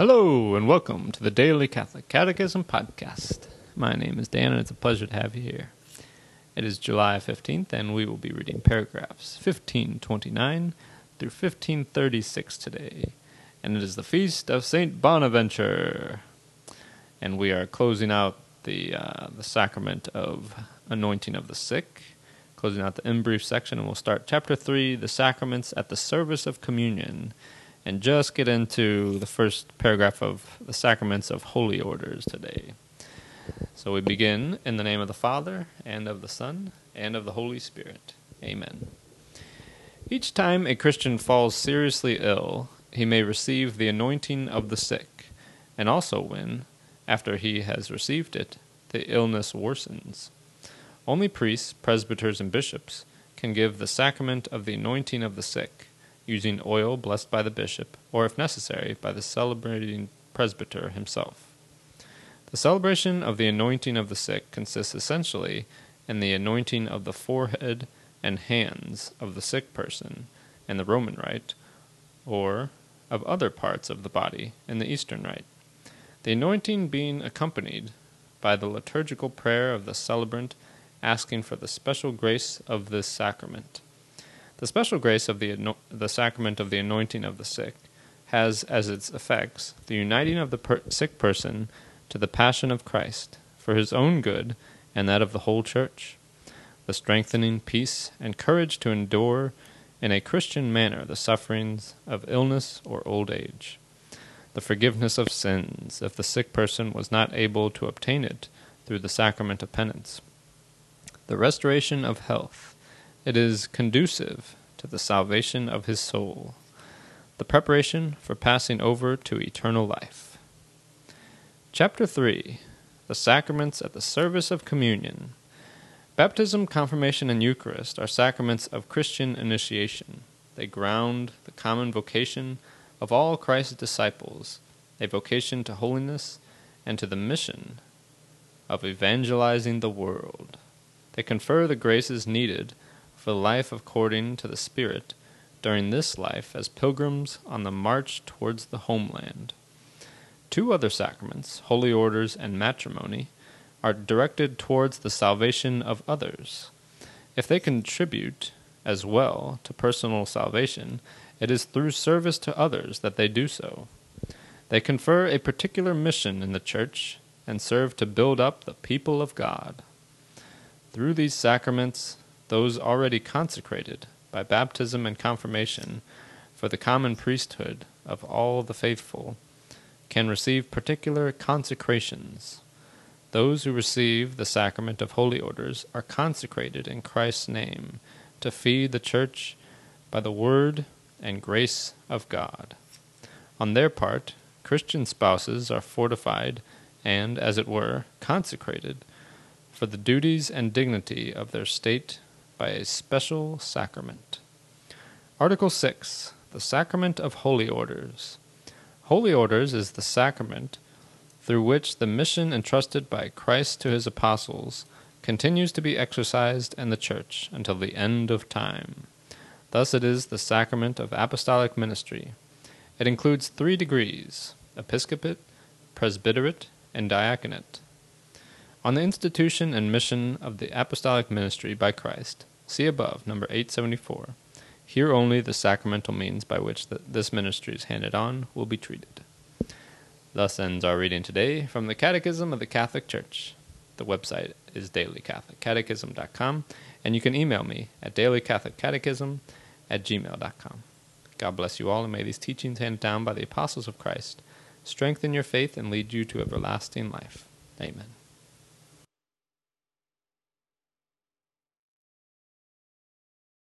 Hello, and welcome to the Daily Catholic Catechism Podcast. My name is Dan, and it's a pleasure to have you here. It is July 15th, and we will be reading paragraphs 1529 through 1536 today. And it is the feast of St. Bonaventure. And we are closing out the, uh, the sacrament of anointing of the sick, closing out the in brief section, and we'll start chapter 3 the sacraments at the service of communion and just get into the first paragraph of the sacraments of holy orders today. So we begin in the name of the Father, and of the Son, and of the Holy Spirit. Amen. Each time a Christian falls seriously ill, he may receive the anointing of the sick, and also when, after he has received it, the illness worsens. Only priests, presbyters, and bishops can give the sacrament of the anointing of the sick using oil blessed by the bishop, or if necessary, by the celebrating presbyter himself. The celebration of the anointing of the sick consists essentially in the anointing of the forehead and hands of the sick person in the Roman rite, or of other parts of the body in the Eastern rite. The anointing being accompanied by the liturgical prayer of the celebrant asking for the special grace of this sacrament. The special grace of the, the sacrament of the anointing of the sick has as its effects the uniting of the per- sick person to the passion of Christ for his own good and that of the whole church, the strengthening peace and courage to endure in a Christian manner the sufferings of illness or old age, the forgiveness of sins if the sick person was not able to obtain it through the sacrament of penance, the restoration of health it is conducive to the salvation of his soul, the preparation for passing over to eternal life. Chapter 3 The Sacraments at the Service of Communion. Baptism, Confirmation, and Eucharist are sacraments of Christian initiation. They ground the common vocation of all Christ's disciples, a vocation to holiness and to the mission of evangelizing the world. They confer the graces needed for life according to the Spirit during this life as pilgrims on the march towards the homeland. Two other sacraments, holy orders and matrimony, are directed towards the salvation of others. If they contribute as well to personal salvation, it is through service to others that they do so. They confer a particular mission in the Church and serve to build up the people of God. Through these sacraments, those already consecrated by baptism and confirmation for the common priesthood of all the faithful can receive particular consecrations. Those who receive the sacrament of holy orders are consecrated in Christ's name to feed the church by the word and grace of God. On their part, Christian spouses are fortified and, as it were, consecrated for the duties and dignity of their state by a special sacrament. Article 6 The Sacrament of Holy Orders. Holy Orders is the sacrament through which the mission entrusted by Christ to his apostles continues to be exercised in the Church until the end of time. Thus, it is the sacrament of apostolic ministry. It includes three degrees episcopate, presbyterate, and diaconate. On the institution and mission of the apostolic ministry by Christ, See above, number 874. Here only the sacramental means by which the, this ministry is handed on will be treated. Thus ends our reading today from the Catechism of the Catholic Church. The website is dailycatholiccatechism.com, and you can email me at dailycatholiccatechism at gmail.com. God bless you all, and may these teachings handed down by the apostles of Christ strengthen your faith and lead you to everlasting life. Amen.